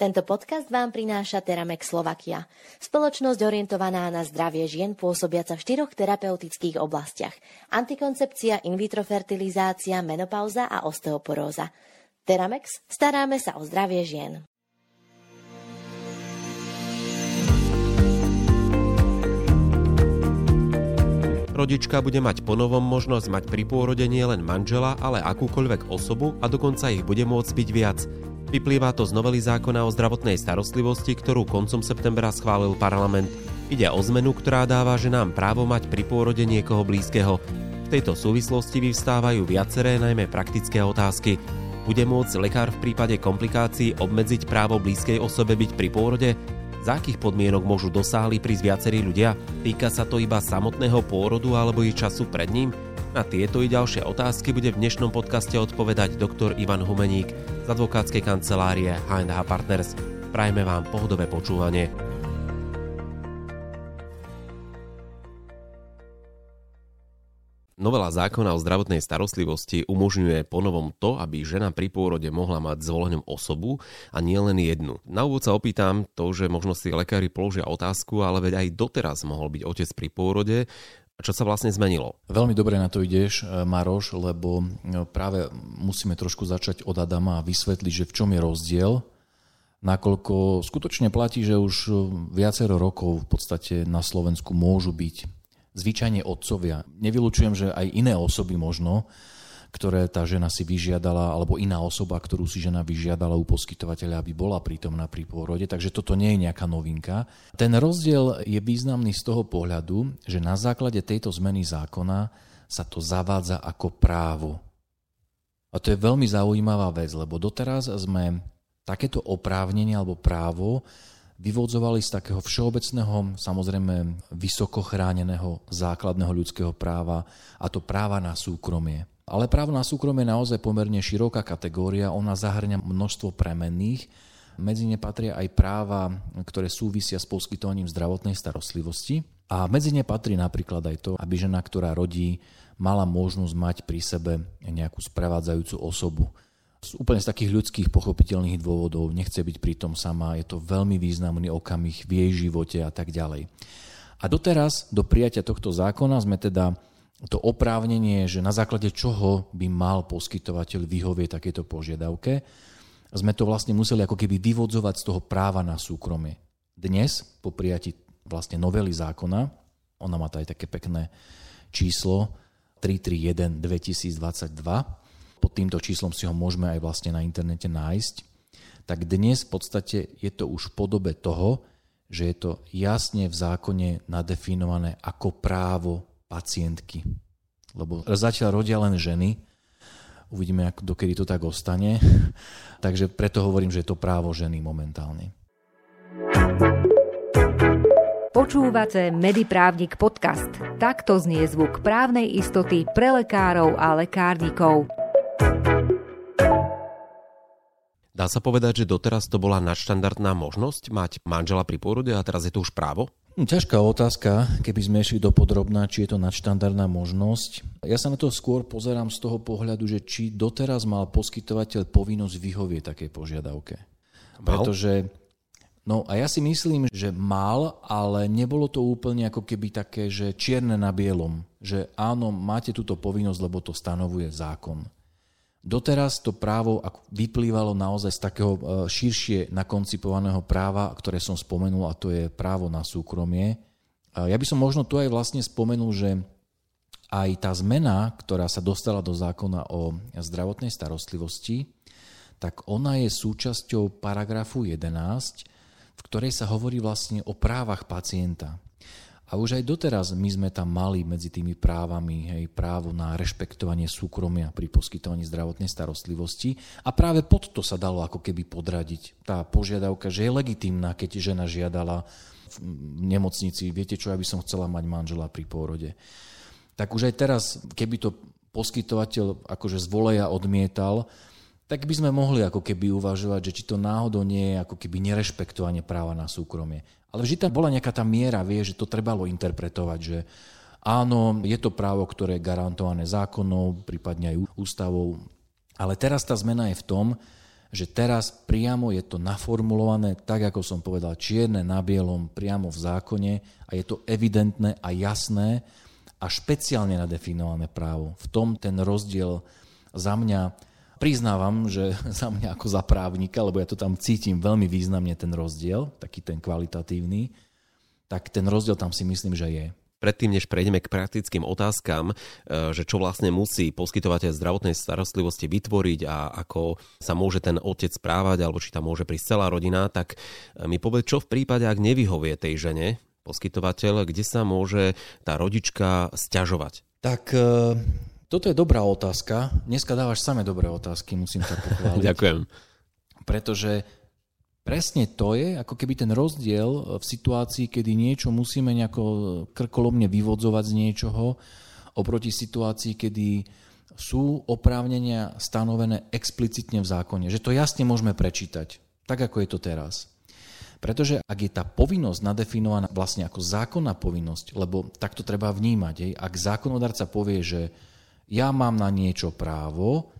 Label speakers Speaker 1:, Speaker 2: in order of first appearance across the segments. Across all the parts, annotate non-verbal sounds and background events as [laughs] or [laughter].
Speaker 1: Tento podcast vám prináša Teramex Slovakia, spoločnosť orientovaná na zdravie žien pôsobiaca v štyroch terapeutických oblastiach. Antikoncepcia, in vitro fertilizácia, menopauza a osteoporóza. Teramex, staráme sa o zdravie žien.
Speaker 2: Rodička bude mať ponovom možnosť mať pri pôrode nie len manžela, ale akúkoľvek osobu a dokonca ich bude môcť byť viac. Vyplýva to z novely zákona o zdravotnej starostlivosti, ktorú koncom septembra schválil parlament. Ide o zmenu, ktorá dáva ženám právo mať pri pôrode niekoho blízkeho. V tejto súvislosti vyvstávajú viaceré najmä praktické otázky. Bude môcť lekár v prípade komplikácií obmedziť právo blízkej osobe byť pri pôrode? Za akých podmienok môžu dosáhli prísť viacerí ľudia? Týka sa to iba samotného pôrodu alebo i času pred ním? Na tieto i ďalšie otázky bude v dnešnom podcaste odpovedať doktor Ivan Humeník z advokátskej kancelárie H&H Partners. Prajme vám pohodové počúvanie. Novela zákona o zdravotnej starostlivosti umožňuje ponovom to, aby žena pri pôrode mohla mať zvolenou osobu a nie len jednu. Na úvod sa opýtam to, že možno si lekári položia otázku, ale veď aj doteraz mohol byť otec pri pôrode čo sa vlastne zmenilo?
Speaker 3: Veľmi dobre na to ideš, e, Maroš, lebo e, práve musíme trošku začať od Adama a vysvetliť, že v čom je rozdiel, nakoľko skutočne platí, že už e, viacero rokov v podstate na Slovensku môžu byť zvyčajne otcovia. Nevylučujem, že aj iné osoby možno, ktoré tá žena si vyžiadala, alebo iná osoba, ktorú si žena vyžiadala u poskytovateľa, aby bola prítomná pri pôrode. Takže toto nie je nejaká novinka. Ten rozdiel je významný z toho pohľadu, že na základe tejto zmeny zákona sa to zavádza ako právo. A to je veľmi zaujímavá vec, lebo doteraz sme takéto oprávnenie alebo právo vyvodzovali z takého všeobecného, samozrejme vysoko chráneného základného ľudského práva, a to práva na súkromie. Ale právo na súkromie je naozaj pomerne široká kategória, ona zahrňa množstvo premenných, medzi ne patria aj práva, ktoré súvisia s poskytovaním zdravotnej starostlivosti. A medzi ne patrí napríklad aj to, aby žena, ktorá rodí, mala možnosť mať pri sebe nejakú sprevádzajúcu osobu. Z úplne z takých ľudských pochopiteľných dôvodov, nechce byť pritom sama, je to veľmi významný okamih v jej živote a tak ďalej. A doteraz, do prijatia tohto zákona, sme teda to oprávnenie, že na základe čoho by mal poskytovateľ vyhovieť takéto požiadavke, sme to vlastne museli ako keby vyvodzovať z toho práva na súkromie. Dnes, po prijati vlastne novely zákona, ona má aj také pekné číslo 331 2022, pod týmto číslom si ho môžeme aj vlastne na internete nájsť, tak dnes v podstate je to už v podobe toho, že je to jasne v zákone nadefinované ako právo pacientky. Lebo zatiaľ rodia len ženy, uvidíme, ako, dokedy to tak ostane. [laughs] Takže preto hovorím, že je to právo ženy momentálne.
Speaker 4: Počúvate Mediprávnik podcast. Takto znie zvuk právnej istoty pre lekárov a lekárnikov.
Speaker 2: Dá sa povedať, že doteraz to bola nadštandardná možnosť mať manžela pri pôrode a teraz je to už právo?
Speaker 3: Hm, ťažká otázka, keby sme išli do podrobná, či je to nadštandardná možnosť. Ja sa na to skôr pozerám z toho pohľadu, že či doteraz mal poskytovateľ povinnosť vyhovieť takej požiadavke. Mal? Pretože, no a ja si myslím, že mal, ale nebolo to úplne ako keby také, že čierne na bielom. Že áno, máte túto povinnosť, lebo to stanovuje zákon. Doteraz to právo vyplývalo naozaj z takého e, širšie nakoncipovaného práva, ktoré som spomenul, a to je právo na súkromie. Ja by som možno tu aj vlastne spomenul, že aj tá zmena, ktorá sa dostala do zákona o zdravotnej starostlivosti, tak ona je súčasťou paragrafu 11, v ktorej sa hovorí vlastne o právach pacienta. A už aj doteraz my sme tam mali medzi tými právami hej, právo na rešpektovanie súkromia pri poskytovaní zdravotnej starostlivosti a práve pod to sa dalo ako keby podradiť tá požiadavka, že je legitimná, keď žena žiadala v nemocnici, viete čo, ja by som chcela mať manžela pri pôrode. Tak už aj teraz, keby to poskytovateľ akože z voleja odmietal, tak by sme mohli ako keby uvažovať, že či to náhodou nie je ako keby nerešpektovanie práva na súkromie. Ale vždy tam bola nejaká tá miera, vie, že to trebalo interpretovať, že áno, je to právo, ktoré je garantované zákonom, prípadne aj ústavou, ale teraz tá zmena je v tom, že teraz priamo je to naformulované, tak ako som povedal, čierne na bielom, priamo v zákone a je to evidentné a jasné a špeciálne nadefinované právo. V tom ten rozdiel za mňa, priznávam, že [laughs] za mňa ako za právnika, lebo ja to tam cítim veľmi významne ten rozdiel, taký ten kvalitatívny, tak ten rozdiel tam si myslím, že je.
Speaker 2: Predtým, než prejdeme k praktickým otázkam, e, že čo vlastne musí poskytovateľ zdravotnej starostlivosti vytvoriť a ako sa môže ten otec správať, alebo či tam môže prísť celá rodina, tak e, mi povedz, čo v prípade, ak nevyhovie tej žene, poskytovateľ, kde sa môže tá rodička stiažovať?
Speaker 3: Tak e, toto je dobrá otázka. Dneska dávaš samé dobré otázky, musím sa pochváliť. [laughs]
Speaker 2: Ďakujem.
Speaker 3: Pretože Presne to je ako keby ten rozdiel v situácii, kedy niečo musíme nejako krkolomne vyvodzovať z niečoho, oproti situácii, kedy sú oprávnenia stanovené explicitne v zákone. Že to jasne môžeme prečítať, tak ako je to teraz. Pretože ak je tá povinnosť nadefinovaná vlastne ako zákonná povinnosť, lebo takto treba vnímať, hej, ak zákonodarca povie, že ja mám na niečo právo,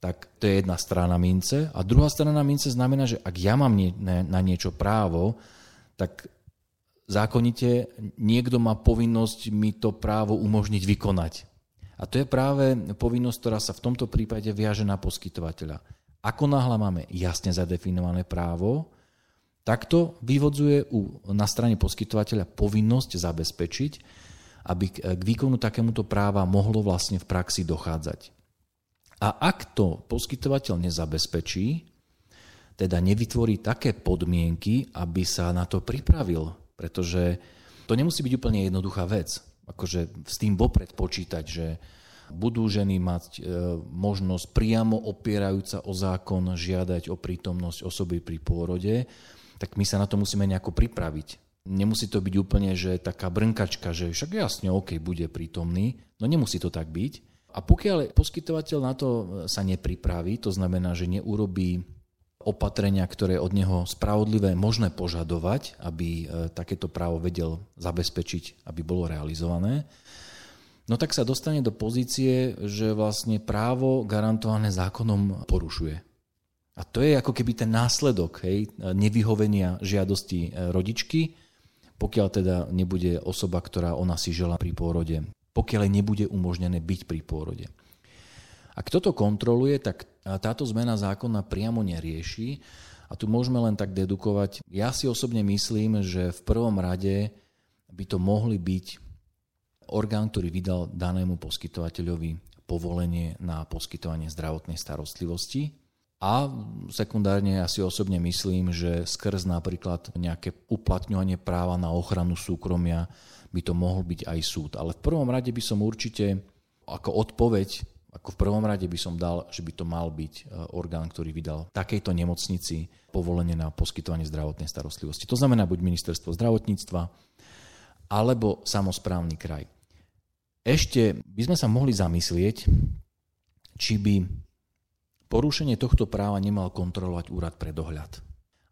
Speaker 3: tak to je jedna strana mince. A druhá strana mince znamená, že ak ja mám nie, na, na niečo právo, tak zákonite niekto má povinnosť mi to právo umožniť vykonať. A to je práve povinnosť, ktorá sa v tomto prípade viaže na poskytovateľa. Ako náhle máme jasne zadefinované právo, takto vyvodzuje u, na strane poskytovateľa povinnosť zabezpečiť, aby k výkonu takémuto práva mohlo vlastne v praxi dochádzať. A ak to poskytovateľ nezabezpečí, teda nevytvorí také podmienky, aby sa na to pripravil, pretože to nemusí byť úplne jednoduchá vec. Akože s tým vopred počítať, že budú ženy mať e, možnosť priamo opierajúca o zákon žiadať o prítomnosť osoby pri pôrode, tak my sa na to musíme nejako pripraviť. Nemusí to byť úplne, že taká brnkačka, že však jasne, OK, bude prítomný, no nemusí to tak byť. A pokiaľ poskytovateľ na to sa nepripraví, to znamená, že neurobí opatrenia, ktoré od neho spravodlivé možné požadovať, aby e, takéto právo vedel zabezpečiť, aby bolo realizované, no tak sa dostane do pozície, že vlastne právo garantované zákonom porušuje. A to je ako keby ten následok hej, nevyhovenia žiadosti e, rodičky, pokiaľ teda nebude osoba, ktorá ona si žela pri pôrode pokiaľ nebude umožnené byť pri pôrode. Ak toto kontroluje, tak táto zmena zákona priamo nerieši a tu môžeme len tak dedukovať. Ja si osobne myslím, že v prvom rade by to mohli byť orgán, ktorý vydal danému poskytovateľovi povolenie na poskytovanie zdravotnej starostlivosti. A sekundárne ja si osobne myslím, že skrz napríklad nejaké uplatňovanie práva na ochranu súkromia by to mohol byť aj súd. Ale v prvom rade by som určite ako odpoveď, ako v prvom rade by som dal, že by to mal byť e, orgán, ktorý vydal takejto nemocnici povolenie na poskytovanie zdravotnej starostlivosti. To znamená buď ministerstvo zdravotníctva, alebo samozprávny kraj. Ešte by sme sa mohli zamyslieť, či by porušenie tohto práva nemal kontrolovať úrad pre dohľad.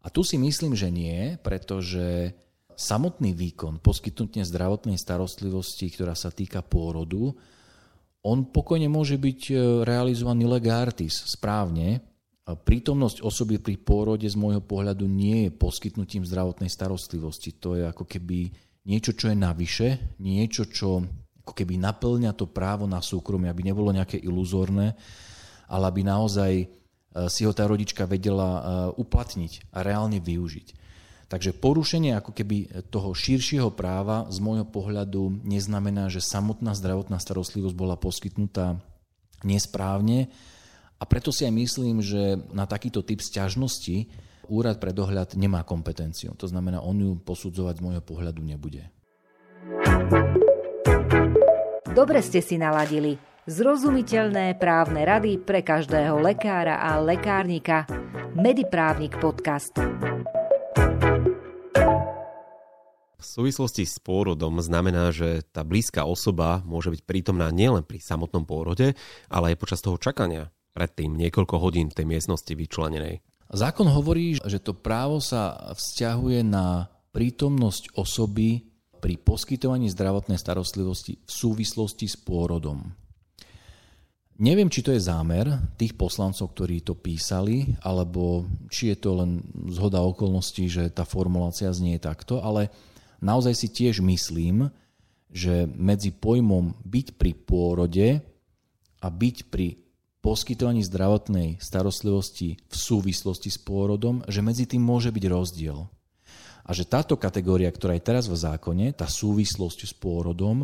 Speaker 3: A tu si myslím, že nie, pretože samotný výkon poskytnutia zdravotnej starostlivosti, ktorá sa týka pôrodu, on pokojne môže byť e, realizovaný legartis správne. Prítomnosť osoby pri pôrode z môjho pohľadu nie je poskytnutím zdravotnej starostlivosti. To je ako keby niečo, čo je navyše, niečo, čo ako keby naplňa to právo na súkromie, aby nebolo nejaké iluzórne, ale aby naozaj e, si ho tá rodička vedela e, uplatniť a reálne využiť. Takže porušenie ako keby toho širšieho práva z môjho pohľadu neznamená, že samotná zdravotná starostlivosť bola poskytnutá nesprávne a preto si aj myslím, že na takýto typ sťažnosti úrad pre dohľad nemá kompetenciu. To znamená, on ju posudzovať z môjho pohľadu nebude.
Speaker 4: Dobre ste si naladili. Zrozumiteľné právne rady pre každého lekára a lekárnika. Mediprávnik podcast.
Speaker 2: V súvislosti s pôrodom znamená, že tá blízka osoba môže byť prítomná nielen pri samotnom pôrode, ale aj počas toho čakania, predtým niekoľko hodín v tej miestnosti vyčlenenej.
Speaker 3: Zákon hovorí, že to právo sa vzťahuje na prítomnosť osoby pri poskytovaní zdravotnej starostlivosti v súvislosti s pôrodom. Neviem, či to je zámer tých poslancov, ktorí to písali, alebo či je to len zhoda okolností, že tá formulácia znie takto, ale naozaj si tiež myslím, že medzi pojmom byť pri pôrode a byť pri poskytovaní zdravotnej starostlivosti v súvislosti s pôrodom, že medzi tým môže byť rozdiel. A že táto kategória, ktorá je teraz v zákone, tá súvislosť s pôrodom,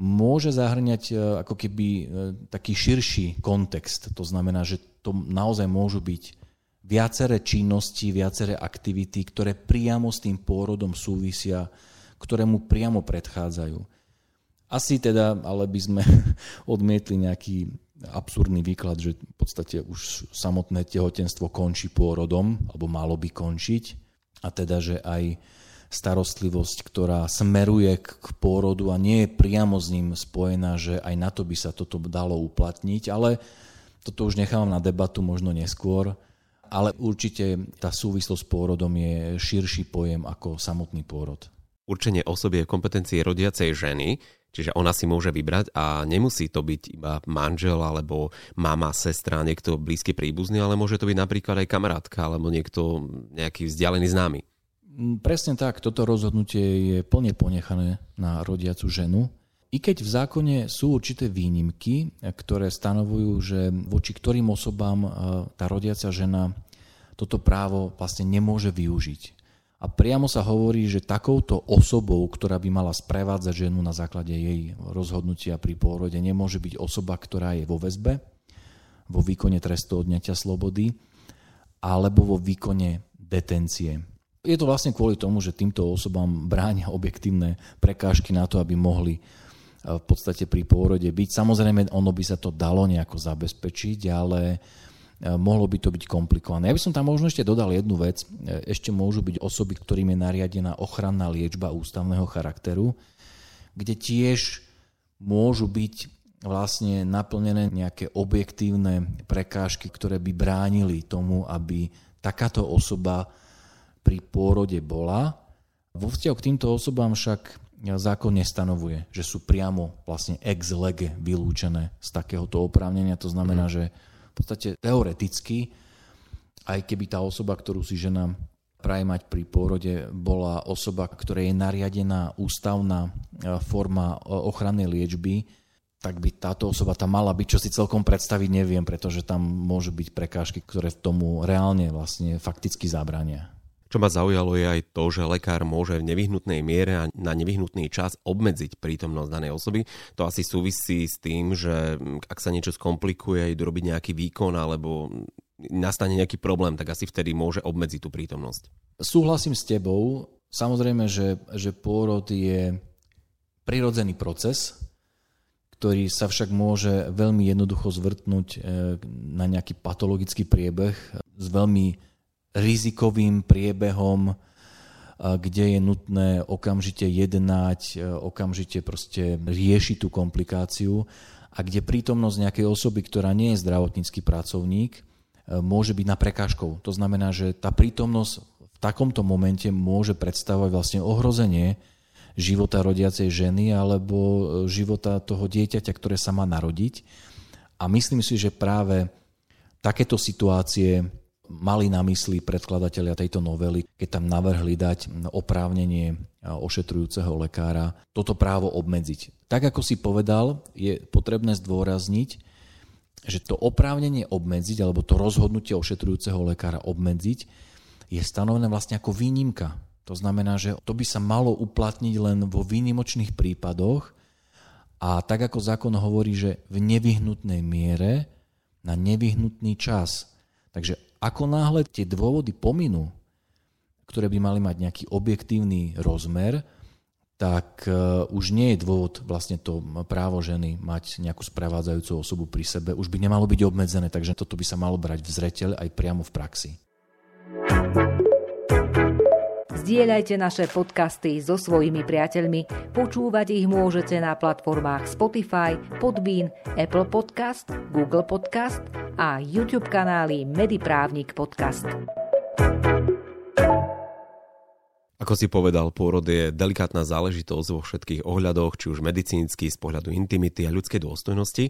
Speaker 3: môže zahrňať e, ako keby e, taký širší kontext. To znamená, že to naozaj môžu byť viaceré činnosti, viaceré aktivity, ktoré priamo s tým pôrodom súvisia, ktoré mu priamo predchádzajú. Asi teda, ale by sme [laughs] odmietli nejaký absurdný výklad, že v podstate už samotné tehotenstvo končí pôrodom, alebo malo by končiť. A teda, že aj starostlivosť, ktorá smeruje k pôrodu a nie je priamo s ním spojená, že aj na to by sa toto dalo uplatniť, ale toto už nechávam na debatu možno neskôr, ale určite tá súvislosť s pôrodom je širší pojem ako samotný pôrod.
Speaker 2: Určenie osoby je kompetencie rodiacej ženy, čiže ona si môže vybrať a nemusí to byť iba manžel alebo mama, sestra, niekto blízky príbuzný, ale môže to byť napríklad aj kamarátka alebo niekto nejaký vzdialený známy.
Speaker 3: Mm, presne tak, toto rozhodnutie je plne ponechané na rodiacu ženu. I keď v zákone sú určité výnimky, ktoré stanovujú, že voči ktorým osobám e, tá rodiaca žena toto právo vlastne nemôže využiť. A priamo sa hovorí, že takouto osobou, ktorá by mala sprevádzať ženu na základe jej rozhodnutia pri pôrode, nemôže byť osoba, ktorá je vo väzbe, vo výkone trestu odňatia slobody, alebo vo výkone detencie. Je to vlastne kvôli tomu, že týmto osobám bráňa objektívne prekážky na to, aby mohli e, v podstate pri pôrode byť. Samozrejme, ono by sa to dalo nejako zabezpečiť, ale e, mohlo by to byť komplikované. Ja by som tam možno ešte dodal jednu vec. E, ešte môžu byť osoby, ktorým je nariadená ochranná liečba ústavného charakteru, kde tiež môžu byť vlastne naplnené nejaké objektívne prekážky, ktoré by bránili tomu, aby takáto osoba pri pôrode bola. Vo vzťahu k týmto osobám však zákon nestanovuje, že sú priamo vlastne ex lege vylúčené z takéhoto oprávnenia. To znamená, mm. že v podstate teoreticky, aj keby tá osoba, ktorú si žena praje mať pri pôrode, bola osoba, ktorej je nariadená ústavná e, forma e, ochrannej liečby, tak by táto osoba tam mala byť, čo si celkom predstaviť neviem, pretože tam môžu byť prekážky, ktoré v tomu reálne vlastne fakticky zabrania.
Speaker 2: Čo ma zaujalo je aj to, že lekár môže v nevyhnutnej miere a na nevyhnutný čas obmedziť prítomnosť danej osoby. To asi súvisí s tým, že ak sa niečo skomplikuje, idú robiť nejaký výkon alebo nastane nejaký problém, tak asi vtedy môže obmedziť tú prítomnosť.
Speaker 3: Súhlasím s tebou. Samozrejme, že, že pôrod je prirodzený proces, ktorý sa však môže veľmi jednoducho zvrtnúť eh, na nejaký patologický priebeh s veľmi rizikovým priebehom, kde je nutné okamžite jednať, okamžite proste riešiť tú komplikáciu a kde prítomnosť nejakej osoby, ktorá nie je zdravotnícky pracovník, môže byť na prekážkou. To znamená, že tá prítomnosť v takomto momente môže predstavovať vlastne ohrozenie života rodiacej ženy alebo života toho dieťaťa, ktoré sa má narodiť. A myslím si, že práve takéto situácie mali na mysli predkladatelia tejto novely, keď tam navrhli dať oprávnenie ošetrujúceho lekára toto právo obmedziť. Tak ako si povedal, je potrebné zdôrazniť, že to oprávnenie obmedziť alebo to rozhodnutie ošetrujúceho lekára obmedziť je stanovené vlastne ako výnimka. To znamená, že to by sa malo uplatniť len vo výnimočných prípadoch a tak ako zákon hovorí, že v nevyhnutnej miere na nevyhnutný čas. Takže ako náhle tie dôvody pominú, ktoré by mali mať nejaký objektívny rozmer, tak e, už nie je dôvod vlastne to právo ženy mať nejakú sprevádzajúcu osobu pri sebe. Už by nemalo byť obmedzené, takže toto by sa malo brať v zreteľ aj priamo v praxi.
Speaker 4: Zdieľajte naše podcasty so svojimi priateľmi. Počúvať ich môžete na platformách Spotify, Podbean, Apple Podcast, Google Podcast a YouTube kanály Mediprávnik Podcast.
Speaker 2: Ako si povedal, pôrod je delikátna záležitosť vo všetkých ohľadoch, či už medicínsky, z pohľadu intimity a ľudskej dôstojnosti.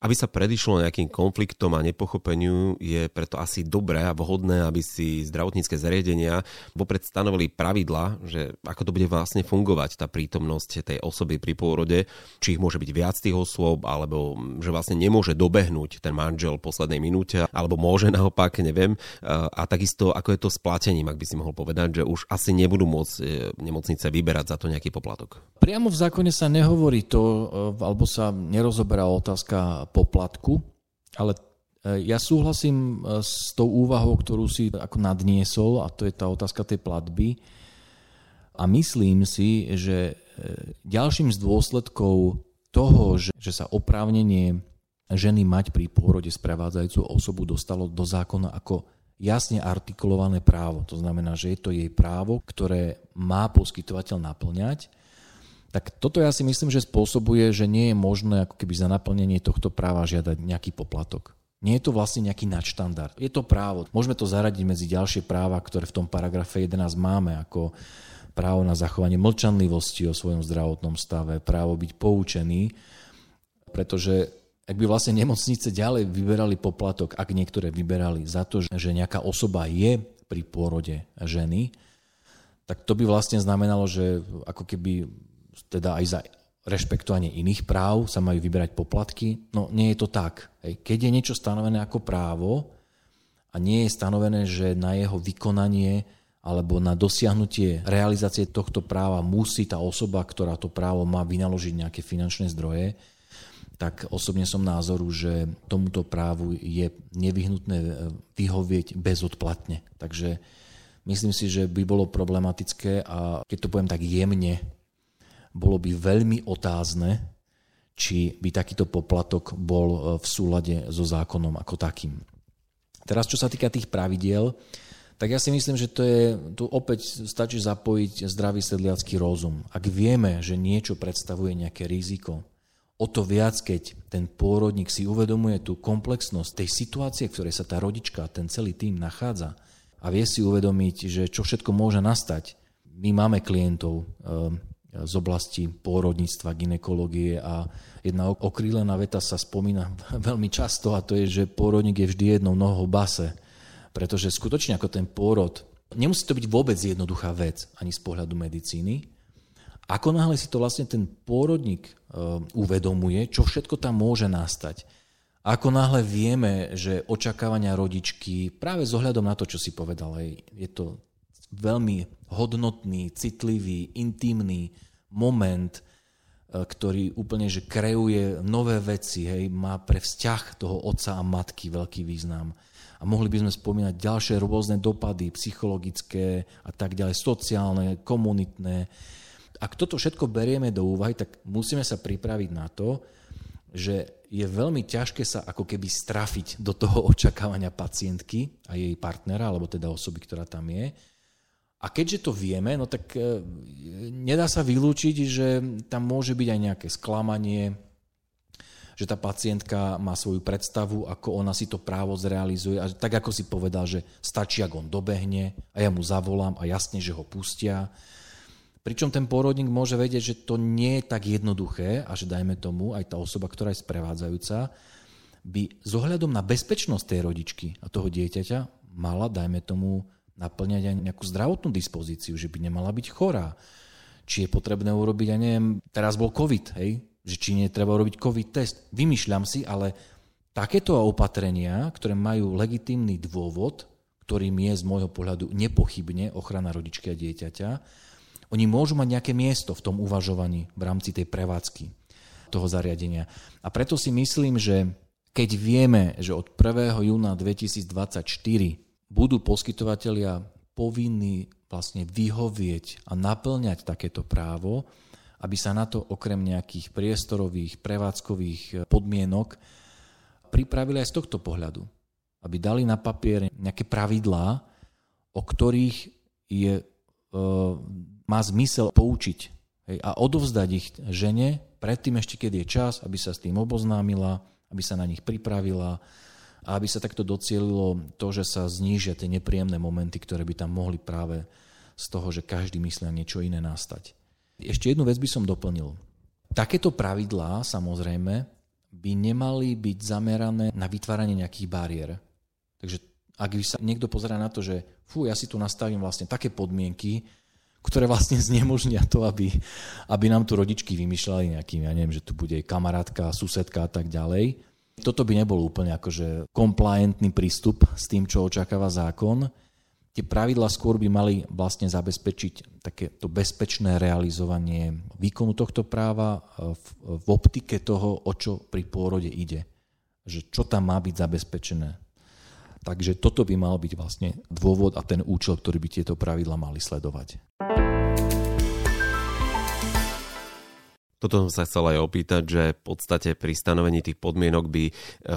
Speaker 2: Aby sa predišlo nejakým konfliktom a nepochopeniu, je preto asi dobré a vhodné, aby si zdravotnícke zariadenia vopred stanovili pravidla, že ako to bude vlastne fungovať, tá prítomnosť tej osoby pri pôrode, či ich môže byť viac tých osôb, alebo že vlastne nemôže dobehnúť ten manžel v poslednej minúte, alebo môže naopak, neviem. A takisto, ako je to s platením, ak by si mohol povedať, že už asi nebudú môcť e, nemocnice vyberať za to nejaký poplatok.
Speaker 3: Priamo v zákone sa nehovorí to, e, alebo sa nerozoberá otázka poplatku, ale e, ja súhlasím e, s tou úvahou, ktorú si ako nadniesol, a to je tá otázka tej platby. A myslím si, že e, ďalším z dôsledkov toho, že, že sa oprávnenie ženy mať pri pôrode sprevádzajúcu osobu dostalo do zákona ako jasne artikulované právo. To znamená, že je to jej právo, ktoré má poskytovateľ naplňať tak toto ja si myslím, že spôsobuje, že nie je možné ako keby za naplnenie tohto práva žiadať nejaký poplatok. Nie je to vlastne nejaký nadštandard. Je to právo. Môžeme to zaradiť medzi ďalšie práva, ktoré v tom paragrafe 11 máme, ako právo na zachovanie mlčanlivosti o svojom zdravotnom stave, právo byť poučený, pretože ak by vlastne nemocnice ďalej vyberali poplatok, ak niektoré vyberali za to, že nejaká osoba je pri pôrode ženy, tak to by vlastne znamenalo, že ako keby teda aj za rešpektovanie iných práv sa majú vyberať poplatky. No nie je to tak. Keď je niečo stanovené ako právo a nie je stanovené, že na jeho vykonanie alebo na dosiahnutie realizácie tohto práva musí tá osoba, ktorá to právo má, vynaložiť nejaké finančné zdroje, tak osobne som názoru, že tomuto právu je nevyhnutné e, vyhovieť bezodplatne. Takže myslím si, že by bolo problematické a keď to poviem tak jemne, bolo by veľmi otázne, či by takýto poplatok bol e, v súlade so zákonom ako takým. Teraz, čo sa týka tých pravidiel, tak ja si myslím, že to je, tu opäť stačí zapojiť zdravý sedliacký rozum. Ak vieme, že niečo predstavuje nejaké riziko, o to viac, keď ten pôrodník si uvedomuje tú komplexnosť tej situácie, v ktorej sa tá rodička, ten celý tým nachádza a vie si uvedomiť, že čo všetko môže nastať. My máme klientov, e, z oblasti pôrodníctva, ginekológie a jedna okrílená veta sa spomína [laughs] veľmi často a to je, že pôrodník je vždy jednou nohou base. Pretože skutočne ako ten pôrod, nemusí to byť vôbec jednoduchá vec ani z pohľadu medicíny. Ako náhle si to vlastne ten pôrodník e, uvedomuje, čo všetko tam môže nastať. Ako náhle vieme, že očakávania rodičky, práve s ohľadom na to, čo si povedal, je to veľmi hodnotný, citlivý, intimný moment, e, ktorý úplne že kreuje nové veci, hej, má pre vzťah toho otca a matky veľký význam. A mohli by sme spomínať ďalšie rôzne dopady, psychologické a tak ďalej, sociálne, komunitné. Ak toto všetko berieme do úvahy, tak musíme sa pripraviť na to, že je veľmi ťažké sa ako keby strafiť do toho [laughs] očakávania pacientky a jej partnera, alebo teda osoby, ktorá tam je, a keďže to vieme, no tak e, nedá sa vylúčiť, že tam môže byť aj nejaké sklamanie, že tá pacientka má svoju predstavu, ako ona si to právo zrealizuje. A tak ako si povedal, že stačí, ak on dobehne a ja mu zavolám a jasne, že ho pustia. Pričom ten pôrodník môže vedieť, že to nie je tak jednoduché a že dajme tomu aj tá osoba, ktorá je sprevádzajúca, by s ohľadom na bezpečnosť tej rodičky a toho dieťaťa mala, dajme tomu, naplňať aj nejakú zdravotnú dispozíciu, že by nemala byť chorá. Či je potrebné urobiť, ja neviem, teraz bol COVID, hej, že či nie treba urobiť COVID test. Vymýšľam si, ale takéto opatrenia, ktoré majú legitímny dôvod, ktorým je z môjho pohľadu nepochybne ochrana rodičky a dieťaťa, oni môžu mať nejaké miesto v tom uvažovaní v rámci tej prevádzky toho zariadenia. A preto si myslím, že keď vieme, že od 1. júna 2024 budú poskytovateľia povinní vlastne vyhovieť a naplňať takéto právo, aby sa na to okrem nejakých priestorových, prevádzkových podmienok pripravili aj z tohto pohľadu. Aby dali na papier nejaké pravidlá, o ktorých je, e, má zmysel poučiť hej, a odovzdať ich žene predtým ešte, keď je čas, aby sa s tým oboznámila, aby sa na nich pripravila, a aby sa takto docielilo to, že sa znížia tie nepríjemné momenty, ktoré by tam mohli práve z toho, že každý myslí niečo iné nastať. Ešte jednu vec by som doplnil. Takéto pravidlá samozrejme by nemali byť zamerané na vytváranie nejakých bariér. Takže ak sa niekto pozerá na to, že fú, ja si tu nastavím vlastne také podmienky, ktoré vlastne znemožnia to, aby, aby nám tu rodičky vymýšľali nejakým, ja neviem, že tu bude kamarátka, susedka a tak ďalej. Toto by nebol úplne akože compliantný prístup s tým, čo očakáva zákon. Tie pravidlá skôr by mali vlastne zabezpečiť takéto bezpečné realizovanie výkonu tohto práva v, v optike toho, o čo pri pôrode ide. Že čo tam má byť zabezpečené. Takže toto by mal byť vlastne dôvod a ten účel, ktorý by tieto pravidla mali sledovať.
Speaker 2: Toto som sa chcel aj opýtať, že v podstate pri stanovení tých podmienok by e,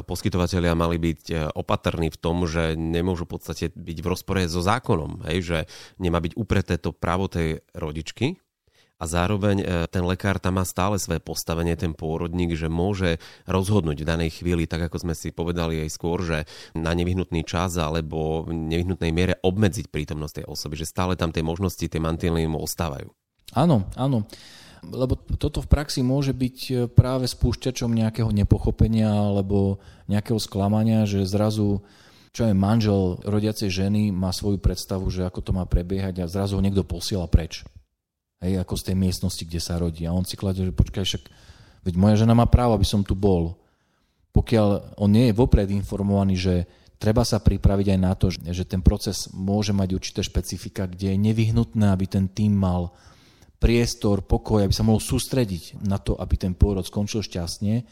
Speaker 2: poskytovateľia mali byť e, opatrní v tom, že nemôžu v podstate byť v rozpore so zákonom, hej, že nemá byť upreté to právo tej rodičky, a zároveň e, ten lekár tam má stále svoje postavenie, ten pôrodník, že môže rozhodnúť v danej chvíli, tak ako sme si povedali aj skôr, že na nevyhnutný čas alebo v nevyhnutnej miere obmedziť prítomnosť tej osoby, že stále tam tie možnosti, tie mantinely mu ostávajú.
Speaker 3: Áno, áno. Lebo toto v praxi môže byť e, práve spúšťačom nejakého nepochopenia alebo nejakého sklamania, že zrazu čo je manžel rodiacej ženy má svoju predstavu, že ako to má prebiehať a zrazu ho niekto posiela preč hej, ako z tej miestnosti, kde sa rodí. A on si kladie, že počkaj, však, veď moja žena má právo, aby som tu bol. Pokiaľ on nie je vopred informovaný, že treba sa pripraviť aj na to, že ten proces môže mať určité špecifika, kde je nevyhnutné, aby ten tým mal priestor, pokoj, aby sa mohol sústrediť na to, aby ten pôrod skončil šťastne,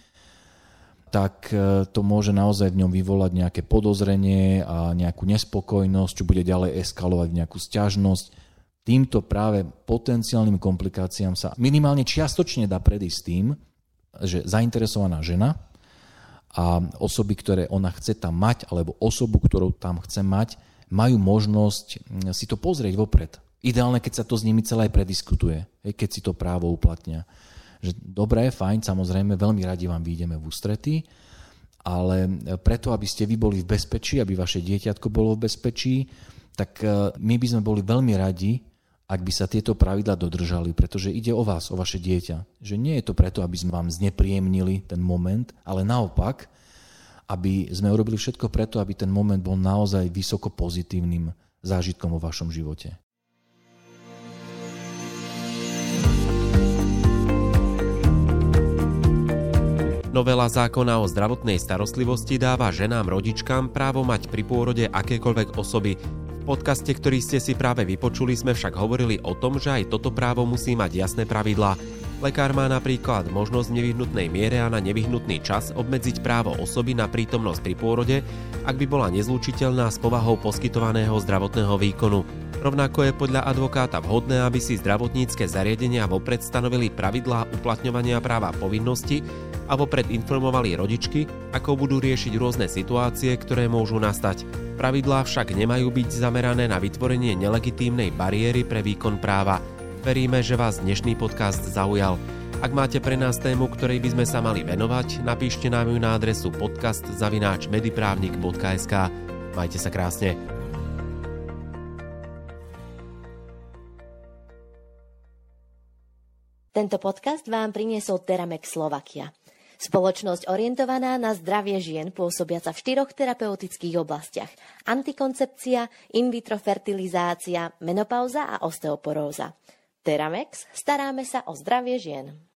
Speaker 3: tak e, to môže naozaj v ňom vyvolať nejaké podozrenie a nejakú nespokojnosť, čo bude ďalej eskalovať nejakú stiažnosť týmto práve potenciálnym komplikáciám sa minimálne čiastočne dá predísť tým, že zainteresovaná žena a osoby, ktoré ona chce tam mať, alebo osobu, ktorú tam chce mať, majú možnosť si to pozrieť vopred. Ideálne, keď sa to s nimi celé aj prediskutuje, keď si to právo uplatnia. Že dobré, fajn, samozrejme, veľmi radi vám vyjdeme v ústrety, ale preto, aby ste vy boli v bezpečí, aby vaše dieťatko bolo v bezpečí, tak e, my by sme boli veľmi radi, ak by sa tieto pravidla dodržali, pretože ide o vás, o vaše dieťa. Že nie je to preto, aby sme vám znepríjemnili ten moment, ale naopak, aby sme urobili všetko preto, aby ten moment bol naozaj vysoko pozitívnym zážitkom vo vašom živote.
Speaker 2: Novela zákona o zdravotnej starostlivosti dáva ženám rodičkám právo mať pri pôrode akékoľvek osoby podcaste, ktorý ste si práve vypočuli, sme však hovorili o tom, že aj toto právo musí mať jasné pravidlá. Lekár má napríklad možnosť v nevyhnutnej miere a na nevyhnutný čas obmedziť právo osoby na prítomnosť pri pôrode, ak by bola nezlučiteľná s povahou poskytovaného zdravotného výkonu. Rovnako je podľa advokáta vhodné, aby si zdravotnícke zariadenia vopred stanovili pravidlá uplatňovania práva povinnosti a vopred informovali rodičky, ako budú riešiť rôzne situácie, ktoré môžu nastať. Pravidlá však nemajú byť zamerané na vytvorenie nelegitímnej bariéry pre výkon práva. Veríme, že vás dnešný podcast zaujal. Ak máte pre nás tému, ktorej by sme sa mali venovať, napíšte nám ju na adresu podcast.mediprávnik.sk. Majte sa krásne.
Speaker 1: Tento podcast vám priniesol Teramex Slovakia. Spoločnosť orientovaná na zdravie žien pôsobiaca v štyroch terapeutických oblastiach. Antikoncepcia, in vitro fertilizácia, menopauza a osteoporóza. Teramex, staráme sa o zdravie žien.